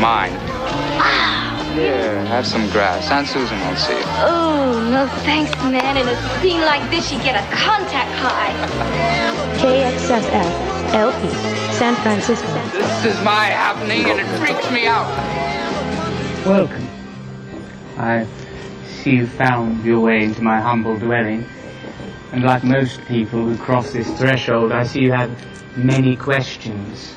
Mine. Here, have some grass. Aunt Susan won't see you. Oh, no thanks, man. In a scene like this, you get a contact high. KXSF LP San Francisco. This is my happening and it freaks me out. Welcome. I see you found your way into my humble dwelling. And like most people who cross this threshold, I see you have many questions.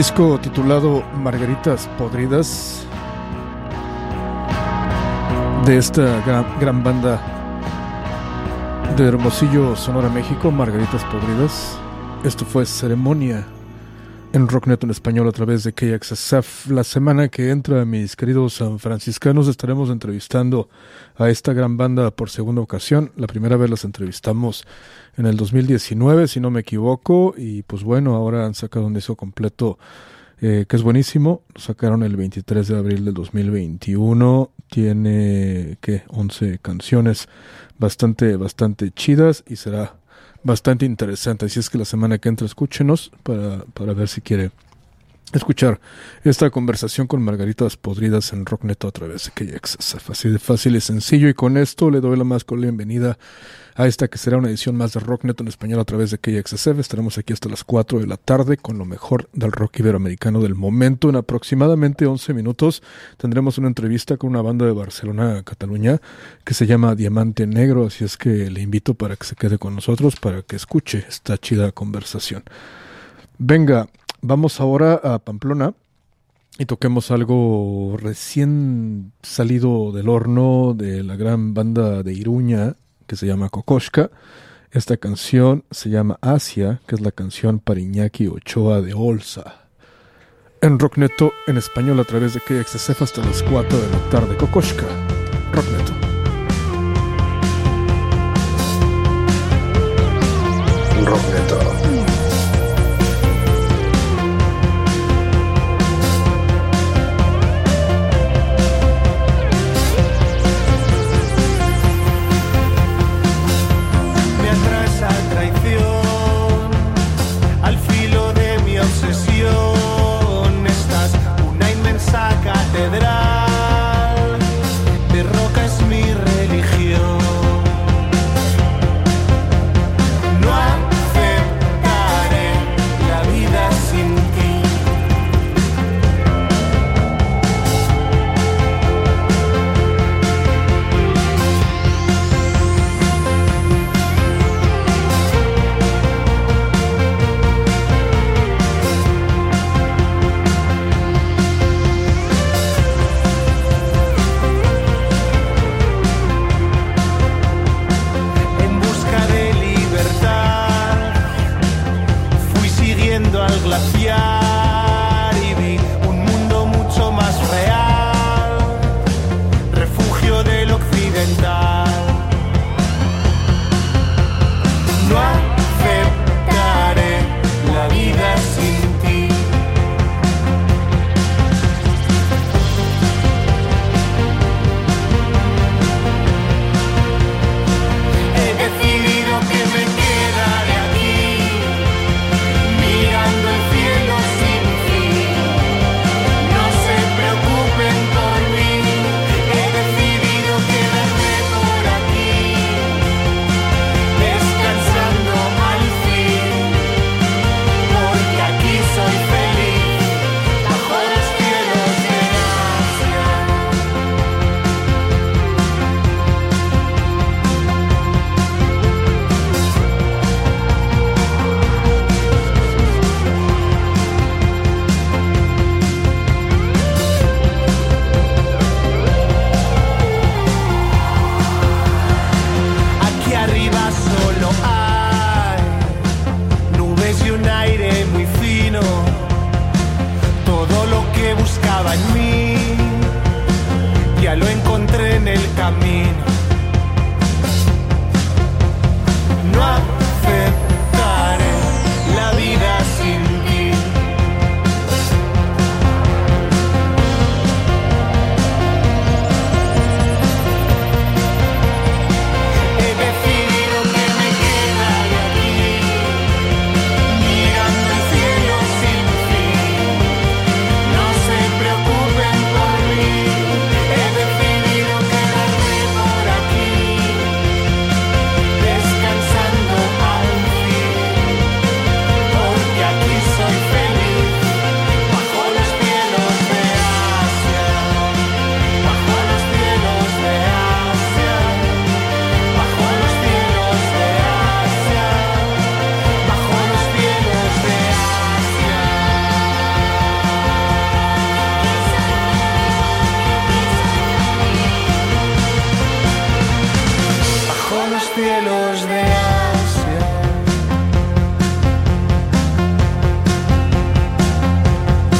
Disco titulado Margaritas Podridas de esta gran, gran banda de Hermosillo, Sonora, México, Margaritas Podridas. Esto fue Ceremonia en Rocknet en español a través de KXSF. La semana que entra, mis queridos sanfranciscanos, estaremos entrevistando a esta gran banda por segunda ocasión. La primera vez las entrevistamos en el 2019, si no me equivoco, y pues bueno, ahora han sacado un disco completo eh, que es buenísimo. Lo sacaron el 23 de abril del 2021. Tiene, ¿qué? 11 canciones bastante, bastante chidas y será bastante interesante. Así es que la semana que entra escúchenos para, para ver si quiere escuchar esta conversación con Margaritas Podridas en Rocknet otra vez que es fácil, fácil y sencillo y con esto le doy la más cordial bienvenida a esta que será una edición más de Rocknet en español a través de KXSF. Estaremos aquí hasta las 4 de la tarde con lo mejor del rock iberoamericano del momento. En aproximadamente 11 minutos tendremos una entrevista con una banda de Barcelona, Cataluña, que se llama Diamante Negro, así es que le invito para que se quede con nosotros, para que escuche esta chida conversación. Venga, Vamos ahora a Pamplona y toquemos algo recién salido del horno de la gran banda de Iruña que se llama Kokoshka. Esta canción se llama Asia, que es la canción para Iñaki Ochoa de Olsa. En Rockneto, en español a través de KXSF hasta las 4 de la tarde. Kokoshka, Rockneto. Rockneto.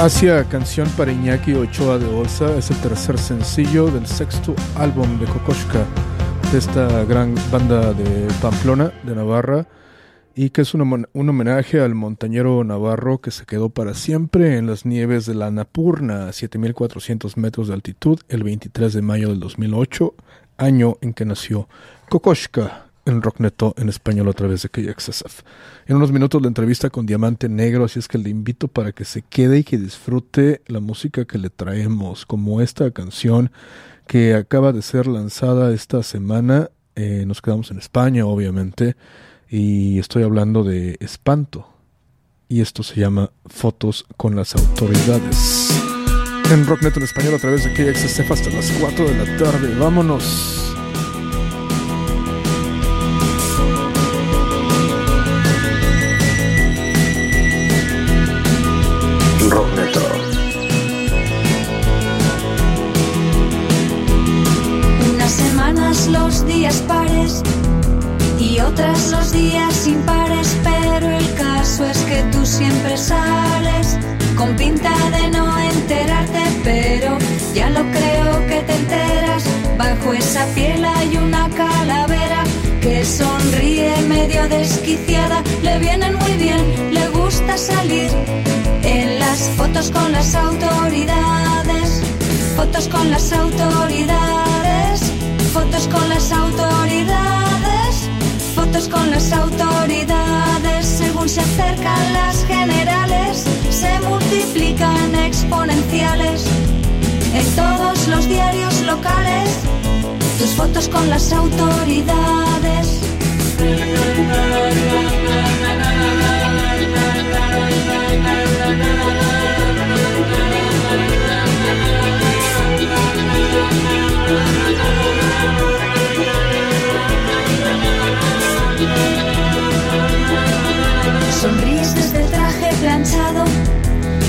Asia, canción para Iñaki Ochoa de Olsa, es el tercer sencillo del sexto álbum de Kokoshka, de esta gran banda de Pamplona, de Navarra, y que es un, homenaje al montañero navarro que se quedó para siempre en las nieves de la Annapurna, a 7400 metros de altitud, el 23 de mayo del 2008, año en que nació Kokoshka en Rockneto en español a través de KXSF. En unos minutos la entrevista con Diamante Negro, así es que le invito para que se quede y que disfrute la música que le traemos, como esta canción que acaba de ser lanzada esta semana. Eh, nos quedamos en España, obviamente, y estoy hablando de Espanto. Y esto se llama Fotos con las autoridades. En Rockneto en español a través de KXSF hasta las 4 de la tarde. Vámonos. Le vienen muy bien, le gusta salir en las fotos con las autoridades, fotos con las autoridades fotos con las autoridades, fotos con las autoridades, según se acercan las generales, se multiplican exponenciales. En todos los diarios locales, tus fotos con las autoridades. Sonríes desde el traje planchado,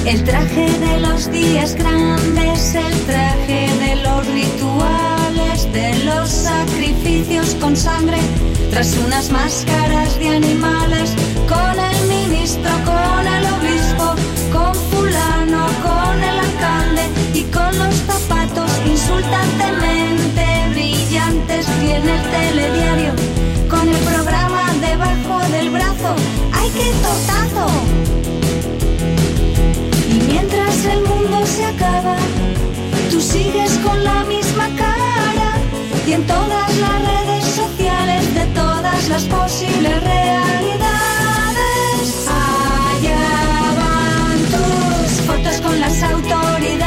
el traje de los días grandes, el traje de los rituales, de los sacrificios con sangre, tras unas máscaras de animales, con el ministro, con el y con los zapatos insultantemente brillantes, viene el telediario con el programa debajo del brazo ¡Ay, qué tortazo! Y mientras el mundo se acaba, tú sigues con la misma cara y en todas las redes sociales de todas las posibles realidades. Allá van tus fotos con las autoridades,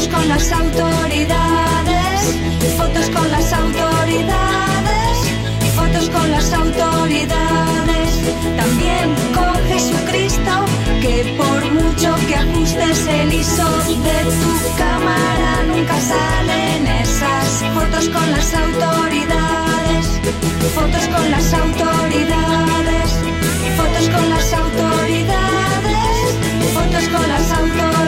fotos con las autoridades, fotos con las autoridades, fotos con las autoridades. También con Jesucristo, que por mucho que ajustes el ISO de tu cámara, nunca salen esas fotos con las autoridades, fotos con las autoridades, fotos con las autoridades, fotos con las autoridades.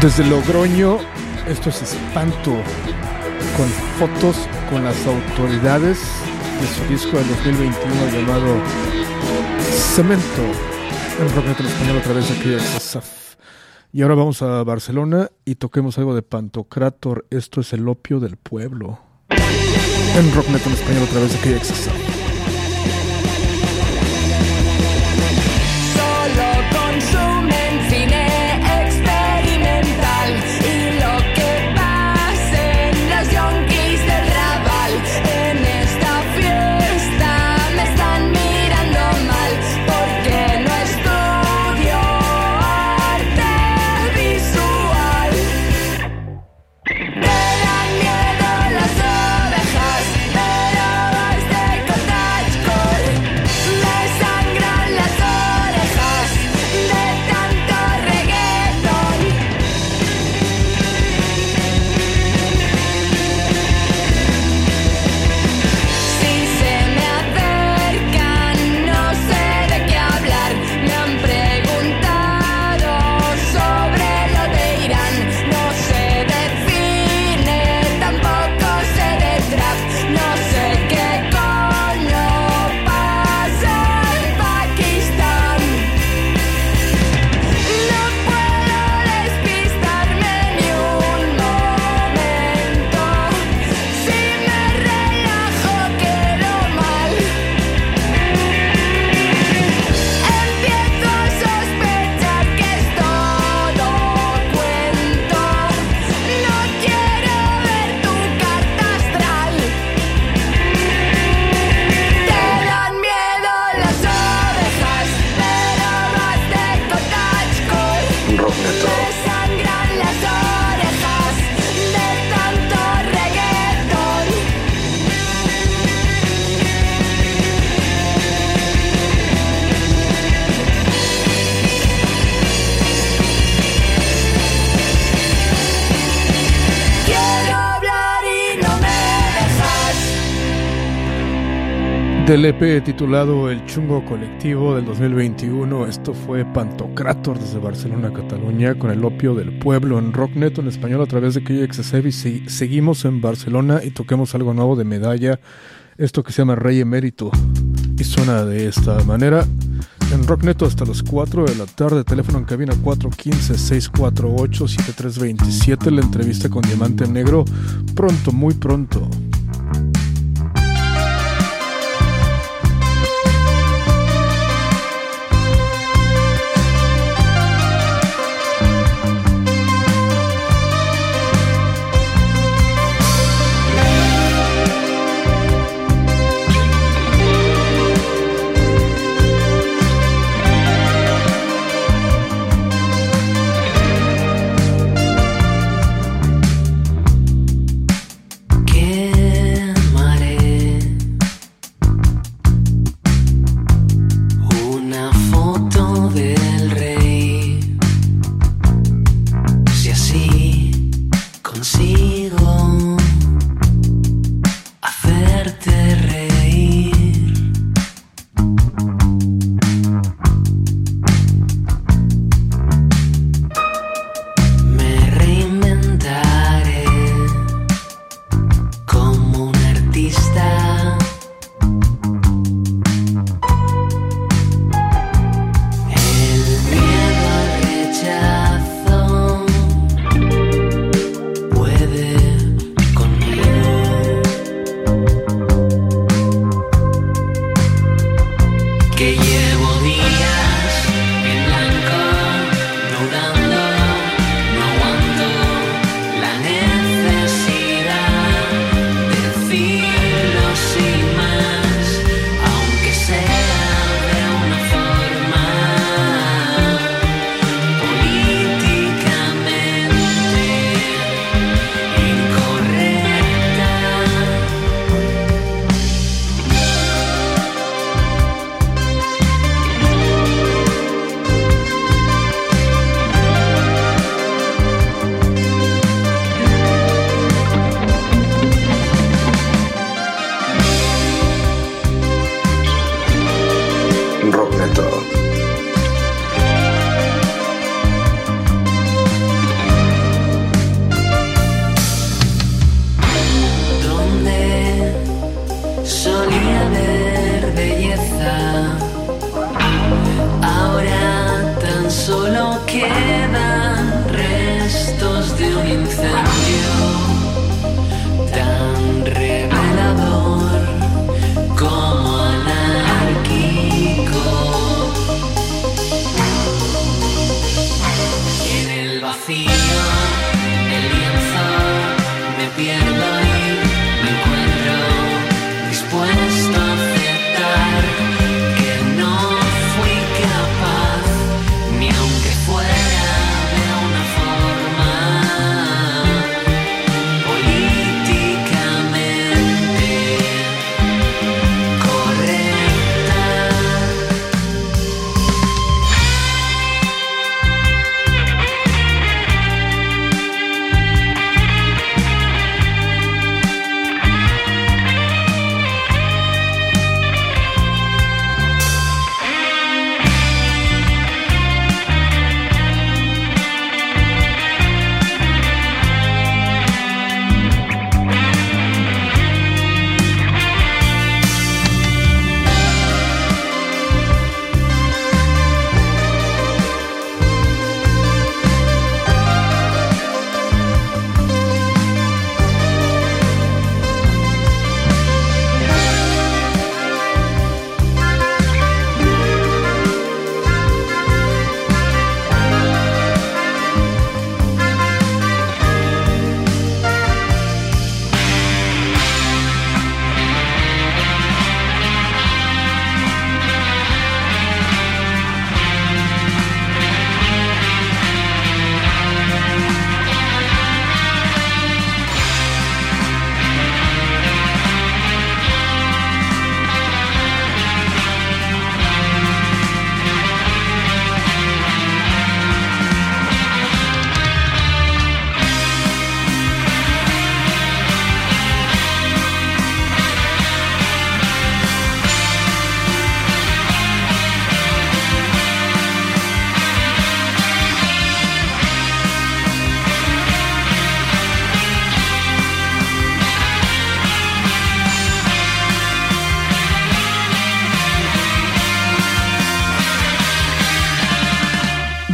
Desde Logroño, esto es espanto, con fotos con las autoridades de su disco del 2021 llamado Cemento, en Rock Metal Español otra vez aquí es Y ahora vamos a Barcelona y toquemos algo de Pantocrator. Esto es el opio del pueblo. En Rock Metal Español otra vez aquí es Solo con Del EP titulado El Chungo Colectivo del 2021, esto fue Pantocrator desde Barcelona, Cataluña, con el opio del pueblo en Rocknet en español a través de KXSF y seguimos en Barcelona y toquemos algo nuevo de medalla, esto que se llama Rey Emérito y suena de esta manera. En Rockneto hasta las 4 de la tarde, teléfono en cabina 415-648-7327, la entrevista con Diamante Negro, pronto, muy pronto.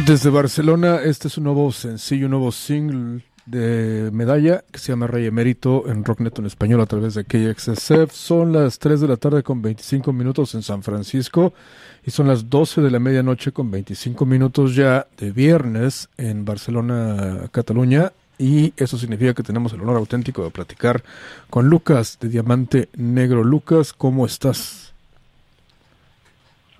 Desde Barcelona, este es un nuevo sencillo, un nuevo single de Medalla que se llama Rey Emérito en Rocknet en español a través de KXSF. Son las 3 de la tarde con 25 minutos en San Francisco y son las 12 de la medianoche con 25 minutos ya de viernes en Barcelona, Cataluña. Y eso significa que tenemos el honor auténtico de platicar con Lucas de Diamante Negro. Lucas, ¿cómo estás?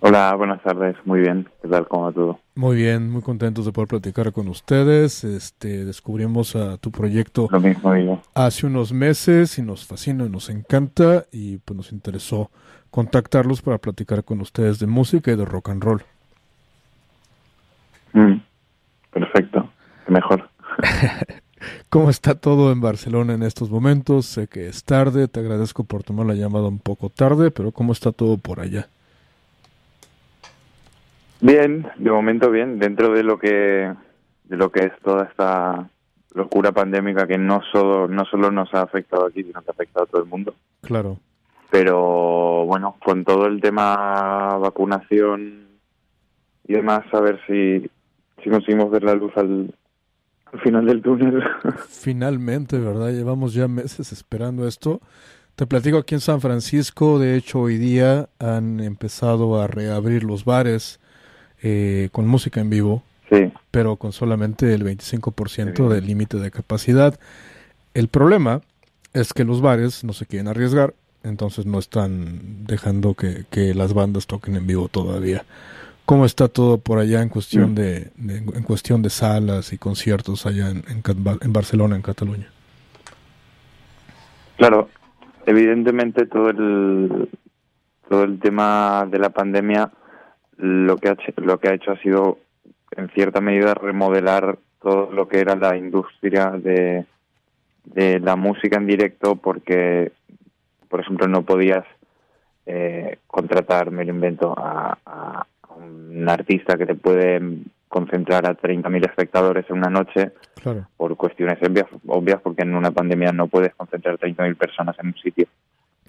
Hola, buenas tardes. Muy bien. ¿Qué tal? ¿Cómo va todo? Muy bien, muy contentos de poder platicar con ustedes. Este, descubrimos a tu proyecto Lo mismo digo. hace unos meses y nos fascina, nos encanta y pues nos interesó contactarlos para platicar con ustedes de música y de rock and roll. Mm, perfecto. Mejor. ¿Cómo está todo en Barcelona en estos momentos? Sé que es tarde, te agradezco por tomar la llamada un poco tarde, pero ¿cómo está todo por allá? Bien, de momento bien, dentro de lo que de lo que es toda esta locura pandémica que no solo no solo nos ha afectado aquí, sino que ha afectado a todo el mundo. Claro. Pero bueno, con todo el tema vacunación y demás, a ver si si conseguimos ver la luz al, al final del túnel. Finalmente, ¿verdad? Llevamos ya meses esperando esto. Te platico aquí en San Francisco, de hecho hoy día han empezado a reabrir los bares eh, con música en vivo, sí, pero con solamente el 25% del límite de capacidad. El problema es que los bares no se quieren arriesgar, entonces no están dejando que, que las bandas toquen en vivo todavía. ¿Cómo está todo por allá en cuestión Mm. de, de- en cuestión de salas y conciertos allá en, en en Barcelona, en Cataluña? Claro, evidentemente todo el todo el tema de la pandemia lo que ha hecho, lo que ha hecho ha sido en cierta medida remodelar todo lo que era la industria de de la música en directo porque por ejemplo no podías eh, contratar me lo invento a, a un artista que te puede concentrar a 30.000 espectadores en una noche Claro, por cuestiones obvias, obvias porque en una pandemia no puedes concentrar 30.000 personas en un sitio.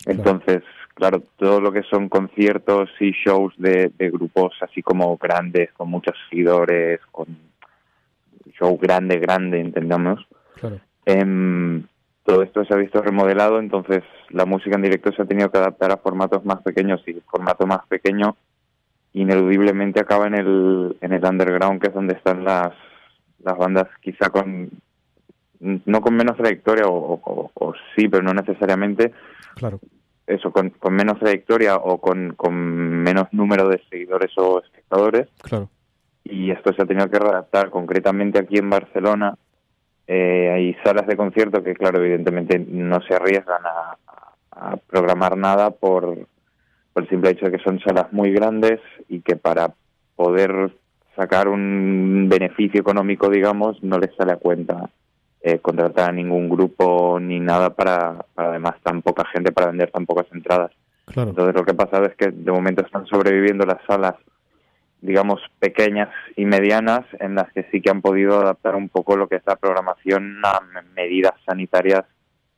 Entonces, claro, todo lo que son conciertos y shows de, de grupos así como grandes, con muchos seguidores, con show grande, grande, entendamos, claro, Em, todo esto se ha visto remodelado, entonces la música en directo se ha tenido que adaptar a formatos más pequeños y el formato más pequeño ineludiblemente acaba en el, en el underground, que es donde están las, las bandas quizá con no con menos trayectoria o, o- o sí, pero no necesariamente claro, eso, con, con menos trayectoria o con, con menos número de seguidores o espectadores claro. y esto se ha tenido que readaptar concretamente aquí en Barcelona. Eh, hay salas de concierto que, claro, evidentemente no se arriesgan a, a- a programar nada por, por el simple hecho de que son salas muy grandes y que para poder sacar un beneficio económico, digamos, no les sale a cuenta eh, contratar a ningún grupo ni nada para, para además tan poca gente para vender tan pocas entradas. Claro, Entonces lo que ha pasado es que de momento están sobreviviendo las salas, digamos, pequeñas y medianas, en las que sí que han podido adaptar un poco lo que es la programación a me- medidas sanitarias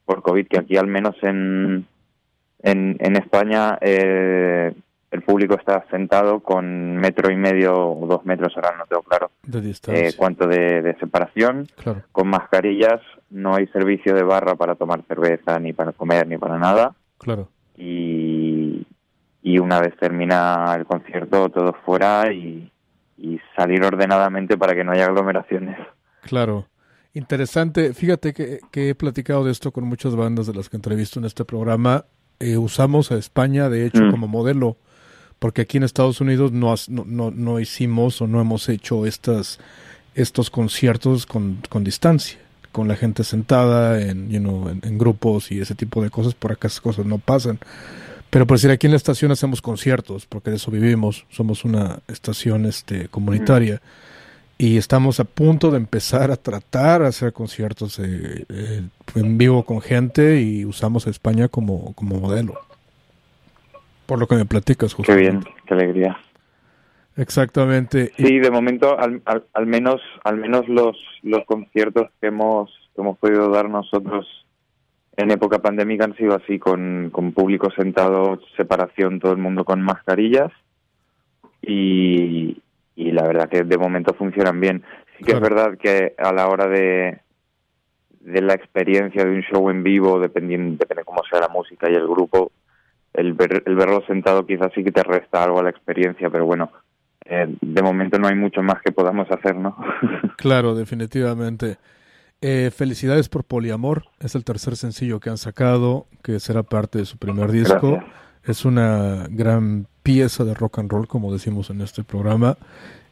por COVID, que aquí al menos en, en, en España eh, el público está sentado con metro y medio o dos metros, ahora no tengo claro de eh, cuánto de, de separación, Claro, con mascarillas, no hay servicio de barra para tomar cerveza, ni para comer, ni para nada claro. y, y una vez termina el concierto todo fuera y, y salir ordenadamente para que no haya aglomeraciones. Claro. Interesante. Fíjate que, que he platicado de esto con muchas bandas de las que entrevisto en este programa. Eh, usamos a España, de hecho, Mm. como modelo, porque aquí en Estados Unidos no, has- no, no, no hicimos o no hemos hecho estas, estos conciertos con, con distancia, con la gente sentada en, you know, en, en grupos y ese tipo de cosas. Por acá esas cosas no pasan. Pero por decir, aquí en la estación hacemos conciertos, porque de eso vivimos. Somos una estación este, comunitaria. Y estamos a punto de empezar a tratar de hacer conciertos eh, eh, en vivo con gente y usamos a España como, como modelo. Por lo que me platicas, Qué justamente. bien, qué alegría. Exactamente. Sí, de momento, al, al, al menos, al menos los, los conciertos que hemos, que hemos podido dar nosotros en época pandémica han sido así, con, con público sentado, separación, todo el mundo con mascarillas y, y la verdad que de momento funcionan bien. Sí que Claro. es verdad que a la hora de, de la experiencia de un show en vivo, dependiendo, depende cómo sea la música y el grupo, el, ver, el verlo sentado quizás sí que te resta algo a la experiencia, pero bueno, eh, de momento no hay mucho más que podamos hacer, ¿no? Claro, definitivamente. Eh, felicidades por Poliamor. Es el tercer sencillo que han sacado, que será parte de su primer disco. Gracias. Es una gran pieza de rock and roll, como decimos en este programa.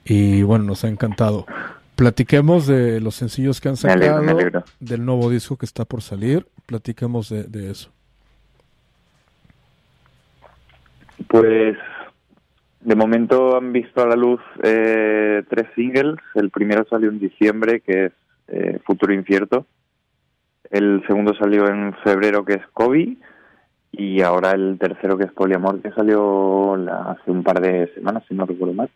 Y bueno, nos ha encantado. Platiquemos de los sencillos que han Me alegro, sacado, me alegro. del nuevo disco que está por salir. Platiquemos de, de eso. Pues de momento han visto a la luz eh, tres singles. El primero salió en diciembre, que es eh, Futuro Incierto. El segundo salió en febrero, que es Kobe. Y ahora el tercero, que es Poliamor, que salió hace un par de semanas, si no recuerdo mal.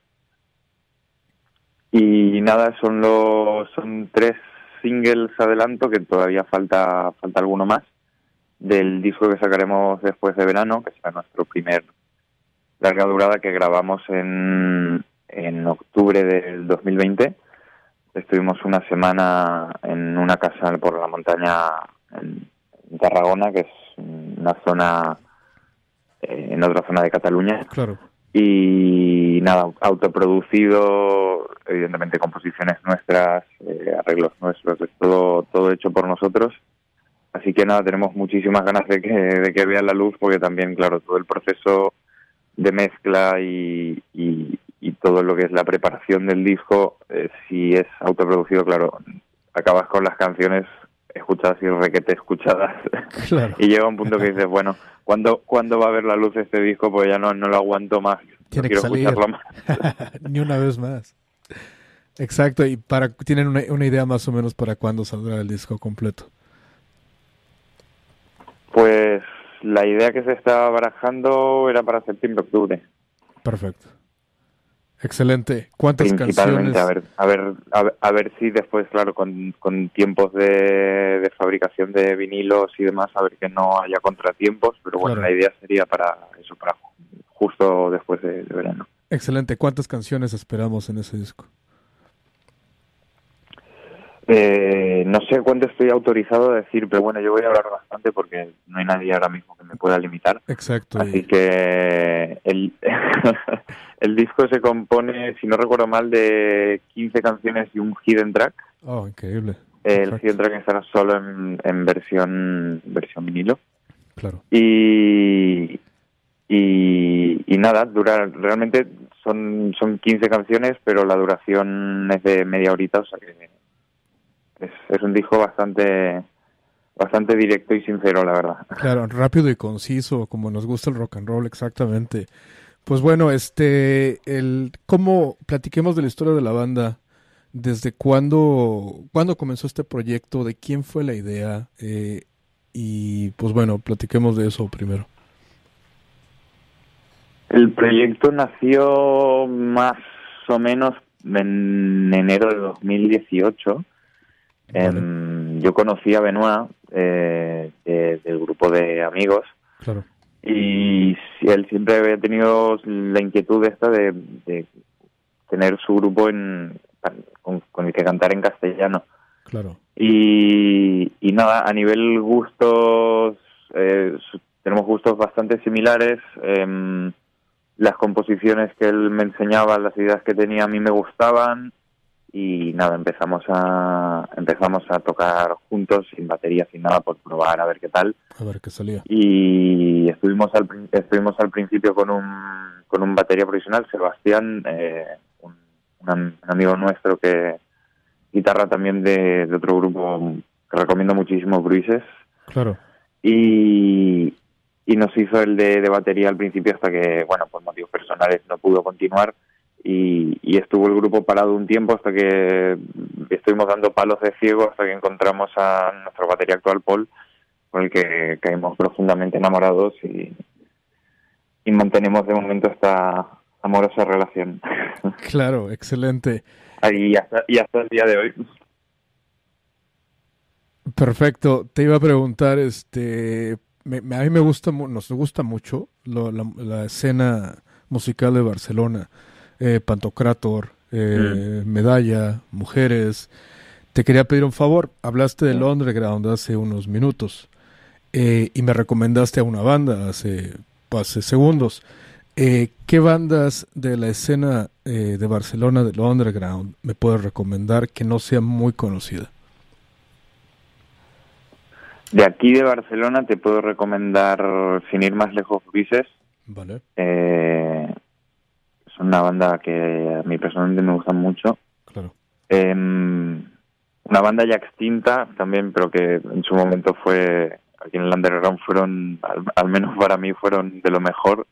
Y nada, son los son tres singles adelanto, que todavía falta falta alguno más, del disco que sacaremos después de verano, que será nuestro primer larga durada que grabamos en, en octubre del 2020. Estuvimos una semana en una casa por la montaña en, Tarragona, que es una zona, eh, en otra zona de Cataluña. Claro. Y nada, autoproducido, evidentemente composiciones nuestras, eh, arreglos nuestros, es todo, todo hecho por nosotros. Así que nada, tenemos muchísimas ganas de que, de que vean la luz, porque también, claro, todo el proceso de mezcla y, y, y todo lo que es la preparación del disco, eh, si es autoproducido, claro, acabas con las canciones escuchadas y requete escuchadas. Claro. y llega un punto que dices, bueno, ¿cuándo, ¿cuándo va a ver la luz este disco? Pues ya no, no lo aguanto más. No Tiene que quiero salir. escucharlo más. Ni una vez más. Exacto, y para tienen una, una idea más o menos para cuándo saldrá el disco completo. Pues la idea que se estaba barajando era para septiembre-octubre. Perfecto. Excelente. ¿Cuántas principalmente canciones? a ver a ver a ver, si después claro con, con tiempos de, de fabricación de vinilos y demás a ver que no haya contratiempos pero bueno Claro. la idea sería para eso para ju- justo después de, de verano Excelente. ¿Cuántas canciones esperamos en ese disco? Eh, no sé cuánto estoy autorizado a decir pero bueno yo voy a hablar bastante porque no hay nadie ahora mismo que me pueda limitar Exacto. Así que el, el disco se compone, si no recuerdo mal, de 15 canciones y un hidden track. Oh, increíble. El hidden track estará solo en, en versión versión vinilo. Claro. Y, y, y nada, dura realmente son, son 15 canciones, pero la duración es de media horita, o sea que es, es un disco bastante bastante directo y sincero, la verdad. Claro, rápido y conciso, como nos gusta el rock and roll, exactamente. Pues bueno, este, el, ¿cómo platiquemos de la historia de la banda? ¿Desde cuándo, cuándo comenzó este proyecto? ¿De quién fue la idea? Eh, y pues bueno, platiquemos de eso primero. El proyecto nació más o menos en enero de 2018. Em, yo conocí a Benoit eh, de- del grupo de amigos Claro, y él siempre había tenido la inquietud esta de, de tener su grupo en, con, con el que cantar en castellano. claro, Y, y nada, a nivel gustos, eh, tenemos gustos bastante similares. em, las composiciones que él me enseñaba, las ideas que tenía a mí me gustaban. Y nada, empezamos a empezamos a tocar juntos, sin batería, sin nada, por probar a ver qué tal. a ver qué salía. Y estuvimos al, estuvimos al principio con un, con un batería profesional, Sebastián, eh, un, un am- un amigo nuestro que guitarra también de, de otro grupo que recomiendo muchísimo, Bruises. Claro, Y, y nos hizo el de, de batería al principio hasta que, bueno, por motivos personales no pudo continuar. Y, y estuvo el grupo parado un tiempo hasta que estuvimos dando palos de ciego hasta que encontramos a nuestro batería actual, Paul, con el que caímos profundamente enamorados y, y mantenemos de momento esta amorosa relación. claro, excelente. y, hasta, y hasta el día de hoy. Perfecto. Te iba a preguntar, este, me- me- a mí me gusta, nos gusta mucho lo- la, la escena musical de Barcelona, eh, Pantocrator, eh, medalla, mujeres. Te quería pedir un favor. Hablaste del underground hace unos minutos eh, y me recomendaste a una banda hace, hace segundos. Eh, ¿Qué bandas de la escena eh, de Barcelona del underground me puedes recomendar que no sea muy conocida? De aquí de Barcelona te puedo recomendar, sin ir más lejos, Grises. Vale. Eh, una banda que a mí personalmente me gusta mucho. Claro. Em, una banda ya extinta también, pero que en su momento fue, aquí en el underground fueron, al, al menos para mí, fueron de lo mejor.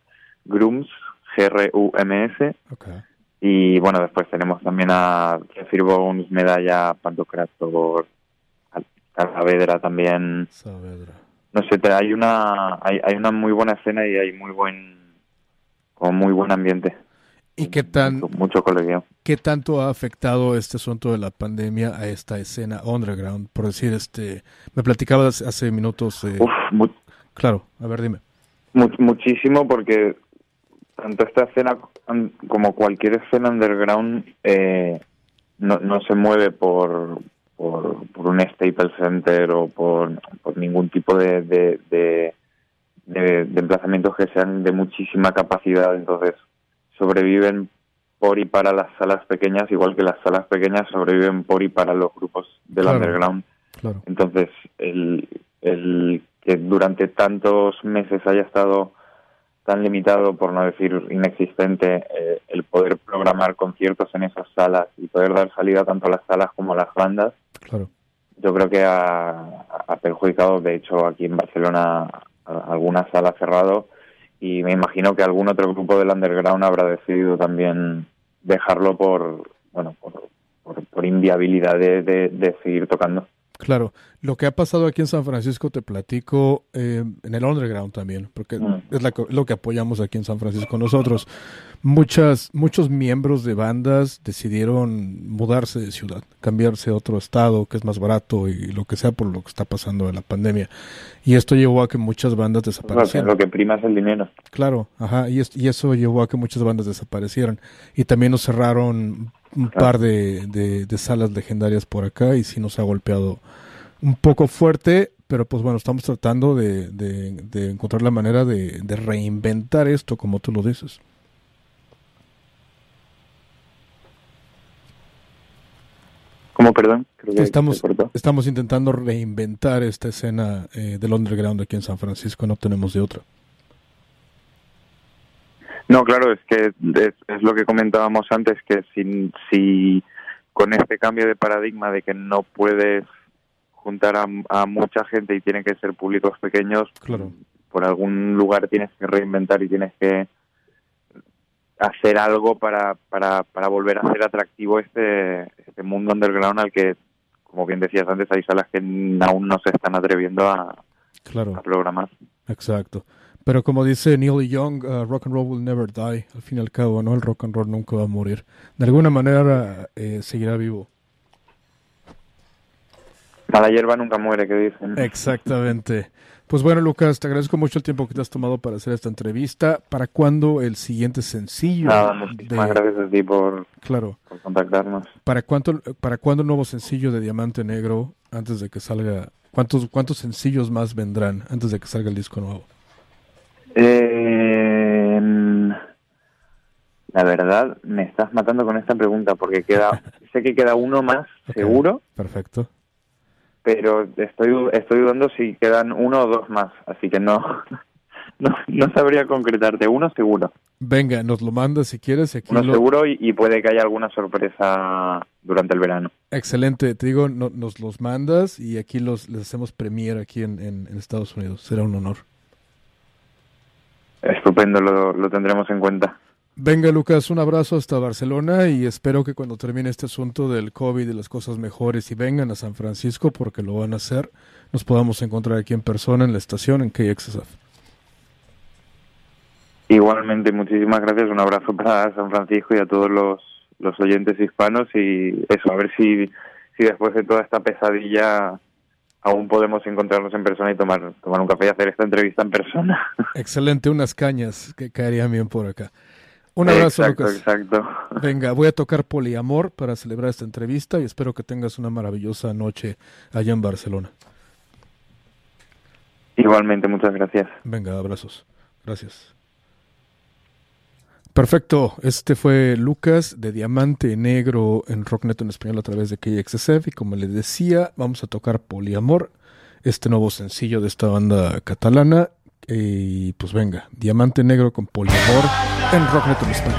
Grooms, G-R-U-M-S. Okay. Y bueno, después tenemos también a Zephyr Bones, Medalla, Pantocrator, Saavedra también. Saavedra. No sé, hay una hay, hay una muy buena escena y hay muy buen como muy buen ambiente. ¿Y qué tan, Mucho, mucho colegio. qué tanto ha afectado este asunto de la pandemia a esta escena underground? Por decir, este, me platicabas hace minutos. eh, Uf, mu- claro, a ver, dime. mu- muchísimo porque tanto esta escena como cualquier escena underground eh, no, no se mueve por, por, por un Staples Center o por, por ningún tipo de, de, de, de- de emplazamientos que sean de muchísima capacidad. Entonces sobreviven por y para las salas pequeñas, igual que las salas pequeñas sobreviven por y para los grupos del Claro. underground. Claro. Entonces, el, el que durante tantos meses haya estado tan limitado, por no decir inexistente, eh, el poder programar conciertos en esas salas y poder dar salida tanto a las salas como a las bandas, Claro. yo creo que ha, ha perjudicado, de hecho, aquí en Barcelona alguna sala ha cerrado y me imagino que algún otro grupo del underground habrá decidido también dejarlo por, bueno, por, por, por inviabilidad de, de- de seguir tocando. Claro, lo que ha pasado aquí en San Francisco te platico eh, en el underground también, porque Mm. es la lo que apoyamos aquí en San Francisco nosotros. Muchas, muchos miembros de bandas decidieron mudarse de ciudad, cambiarse a otro estado que es más barato y lo que sea por lo que está pasando en la pandemia. Y esto llevó a que muchas bandas desaparecieran. lo que prima es el dinero. Claro, ajá, y, es- y eso llevó a que muchas bandas desaparecieran. Y también nos cerraron un par de, de- de salas legendarias por acá y sí nos ha golpeado un poco fuerte, pero pues bueno, estamos tratando de, de- de encontrar la manera de, de reinventar esto, como tú lo dices. ¿Cómo, perdón? Creo que Estamos, estamos intentando reinventar esta escena eh, del underground aquí en San Francisco, no tenemos de otra. No, claro, es que es, es lo que comentábamos antes, que si, si con este cambio de paradigma de que no puedes juntar a, a mucha gente y tienen que ser públicos pequeños, Claro. por algún lugar tienes que reinventar y tienes que hacer algo para, para, para volver a hacer atractivo este, este mundo underground al que, como bien decías antes, hay salas que aún no se están atreviendo a, Claro. a programar. Exacto. Pero como dice Neil Young, uh, rock and roll will never die. Al fin y al cabo, ¿no? El rock and roll nunca va a morir. De alguna manera eh, seguirá vivo. La hierba nunca muere, que dicen. Exactamente. Pues bueno, Lucas, te agradezco mucho el tiempo que te has tomado para hacer esta entrevista. ¿Para cuándo el siguiente sencillo? Nada, muchísimas de- gracias a ti por, Claro. por contactarnos. ¿Para cuánto, para cuándo el nuevo sencillo de Diamante Negro antes de que salga? ¿Cuántos, cuántos sencillos más vendrán antes de que salga el disco nuevo? Eh, la verdad, me estás matando con esta pregunta porque queda, sé que queda uno más, seguro, Perfecto. Pero estoy estoy dudando si quedan uno o dos más, así que no no, no sabría concretarte. Uno seguro, Venga, nos lo mandas si quieres. y Aquí uno lo- seguro y, y puede que haya alguna sorpresa durante el verano. Excelente, te digo, no- nos los mandas y aquí los les hacemos premier aquí en, en- en Estados Unidos. Será un honor. Estupendo, lo, lo tendremos en cuenta. Venga, Lucas, un abrazo hasta Barcelona y espero que cuando termine este asunto del COVID y las cosas mejores y vengan a San Francisco, porque lo van a hacer, nos podamos encontrar aquí en persona en la estación en KXSF. Igualmente, muchísimas gracias. Un abrazo para San Francisco y a todos los, los oyentes hispanos. Y eso, a ver si, si después de toda esta pesadilla aún podemos encontrarnos en persona y tomar, tomar un café y hacer esta entrevista en persona. Excelente, unas cañas que caerían bien por acá. Un abrazo, exacto, Lucas. exacto. Venga, voy a tocar Poliamor para celebrar esta entrevista y espero que tengas una maravillosa noche allá en Barcelona. Igualmente, muchas gracias. Venga, abrazos. Gracias. Perfecto, este fue Lucas de Diamante Negro en Rocknet en español a través de KXSF y como les decía, vamos a tocar Poliamor, este nuevo sencillo de esta banda catalana y pues venga, Diamante Negro con Poliamor en Rocknet español.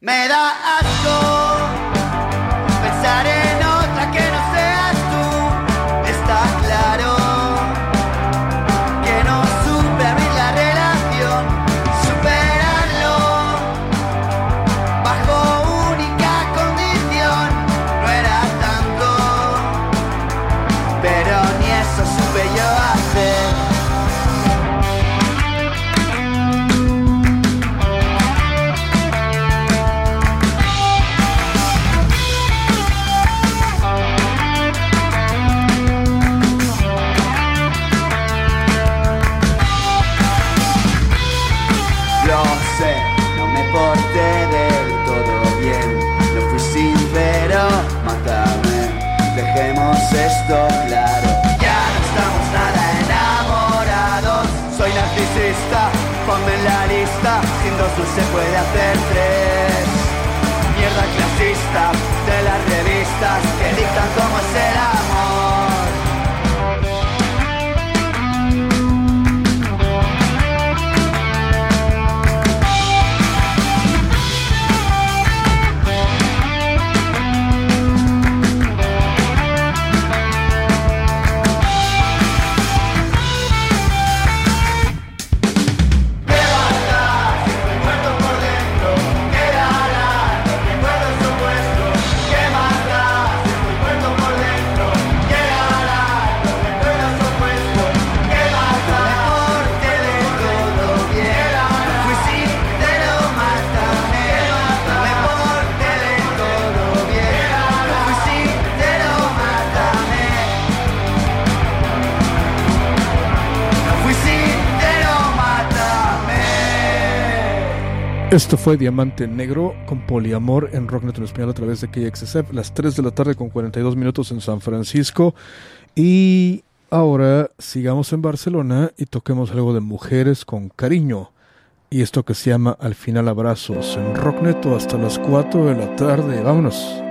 Me da Lo sé, no me porté del todo bien. No fui sincero, mátame. Dejemos esto claro. Ya no estamos nada enamorados. Soy narcisista, ponme en la lista. Sin dos no se puede hacer tres. Mierda clasista de las revistas que dictan cómo es el amor. Esto fue Diamante Negro con Poliamor en Rocknet en español a través de KXSF, las 3 de la tarde con 42 minutos en San Francisco. Y ahora sigamos en Barcelona y toquemos algo de mujeres con cariño. Y esto que se llama Al final abrazos en Rocknet hasta las 4 de la tarde. Vámonos.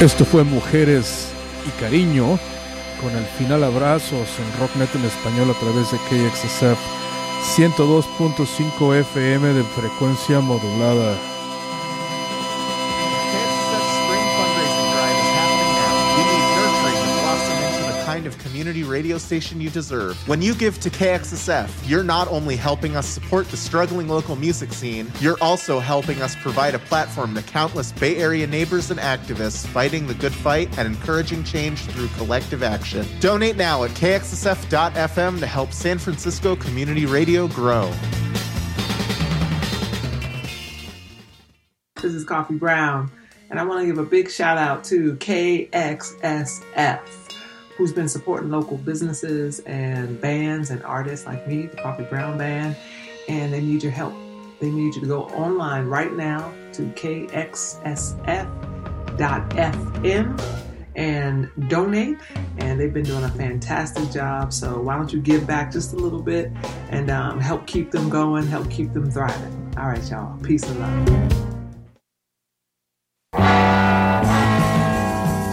Esto fue Mujeres y Cariño con el final abrazos en Rocknet en español a través de KXSF 102.5 FM de frecuencia modulada. Radio station you deserve. When you give to KXSF, you're not only helping us support the struggling local music scene, you're also helping us provide a platform to countless Bay Area neighbors and activists fighting the good fight and encouraging change through collective action. Donate now at kxsf.fm to help San Francisco Community Radio grow. This is Coffee Brown, and I want to give a big shout out to KXSF who's been supporting local businesses and bands and artists like me, the Coffee Brown Band, and they need your help. They need you to go online right now to kxsf.fm and donate. And they've been doing a fantastic job. So why don't you give back just a little bit and um, help keep them going, help keep them thriving. All right, y'all. Peace and love.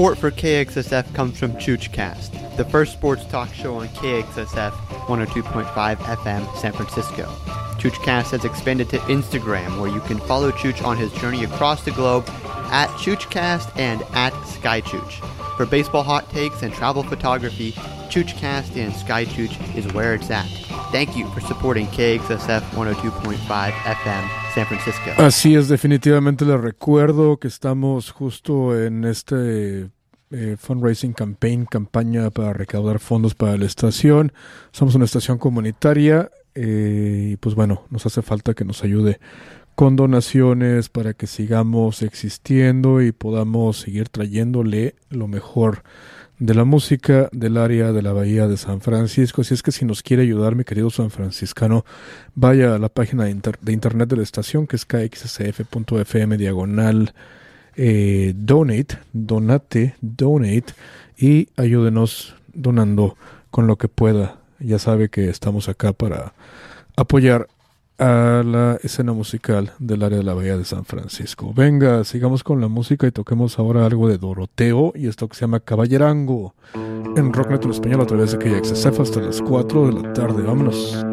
Support for KXSF comes from ChoochCast, the first sports talk show on KXSF 102.5 FM San Francisco. ChoochCast has expanded to Instagram, where you can follow Chooch on his journey across the globe at ChoochCast and at SkyChooch. For baseball hot takes and travel photography, ChoochCast and SkyChooch is where it's at. Thank you for supporting KXSF 102.5 FM San Francisco. Así es, definitivamente les recuerdo que estamos justo en este eh, fundraising campaign, campaña para recaudar fondos para la estación. Somos una estación comunitaria eh, y pues bueno, nos hace falta que nos ayude con donaciones para que sigamos existiendo y podamos seguir trayéndole lo mejor de la música del área de la Bahía de San Francisco. Así es que si nos quiere ayudar, mi querido San Franciscano, vaya a la página de, internet de la estación, que es kxsf.fm diagonal eh, donate, donate, donate, y ayúdenos donando con lo que pueda. Ya sabe que estamos acá para apoyar a la escena musical del área de la Bahía de San Francisco. Venga, sigamos con la música y toquemos ahora algo de Doroteo y esto que se llama Caballerango en Rocknet en español a través de KXSF hasta las 4 de la tarde. Vámonos.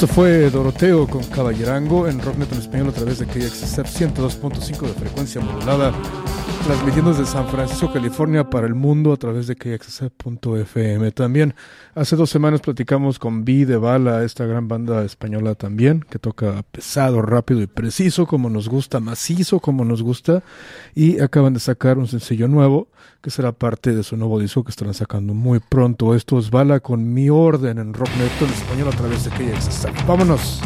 Esto fue Doroteo con Caballerango en Rocknet en español a través de KXSF 102.5 de frecuencia modulada, transmitiendo desde San Francisco, California para el mundo a través de KXSF.fm. También hace dos semanas platicamos con Vi de Bala, esta gran banda española también, que toca pesado, rápido y preciso, como nos gusta, macizo, como nos gusta, y acaban de sacar un sencillo nuevo que será parte de su nuevo disco que estarán sacando muy pronto. Esto es Bala con Mi Orden en Rocknet en español a través de KXSF. Vámonos.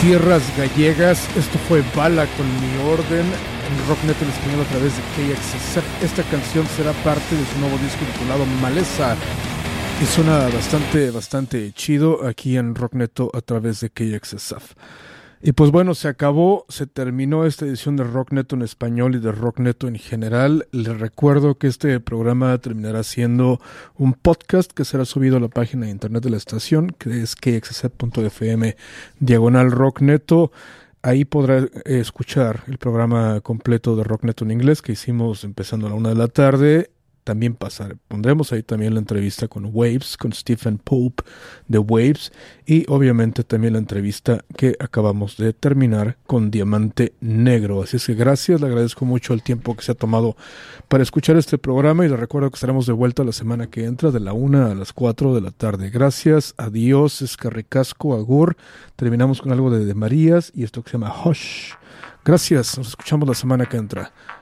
Tierras gallegas. Esto fue Bala con mi orden en Rocknet en español a través de KXSF. Esta canción será parte de su nuevo disco titulado Maleza. Y suena bastante, bastante chido aquí en Rockneto a través de KXSF. Y pues bueno, se acabó, se terminó esta edición de Rockneto en español y de Rockneto en general. Les recuerdo que este programa terminará siendo un podcast que será subido a la página de internet de la estación, que es kxz.fm diagonal Rockneto. Ahí podrá escuchar el programa completo de Rockneto en inglés que hicimos empezando a la una de la tarde también pasar. Pondremos ahí también la entrevista con Waves, con Stephen Pope de Waves y obviamente también la entrevista que acabamos de terminar con Diamante Negro. Así es que gracias, le agradezco mucho el tiempo que se ha tomado para escuchar este programa y le recuerdo que estaremos de vuelta la semana que entra de la 1 a las 4 de la tarde. Gracias, adiós, escarricasco, agur. Terminamos con algo de, de Marías y esto que se llama Hush. Gracias, nos escuchamos la semana que entra.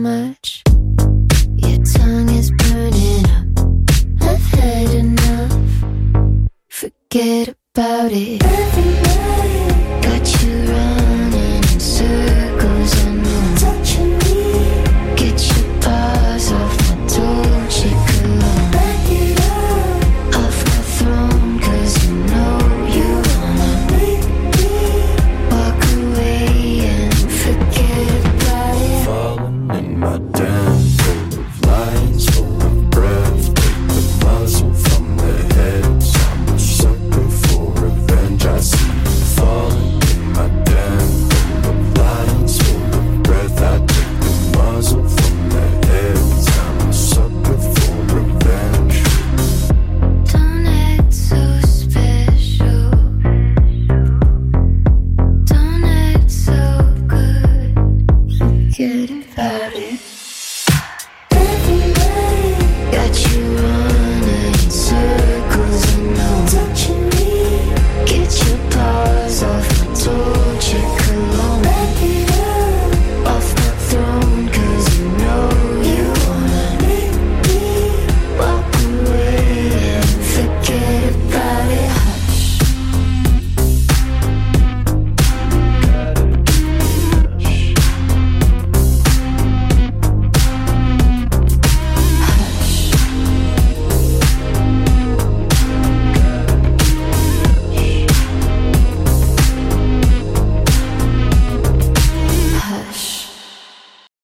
much. Your tongue is burning up. I've had enough. Forget about it. Everywhere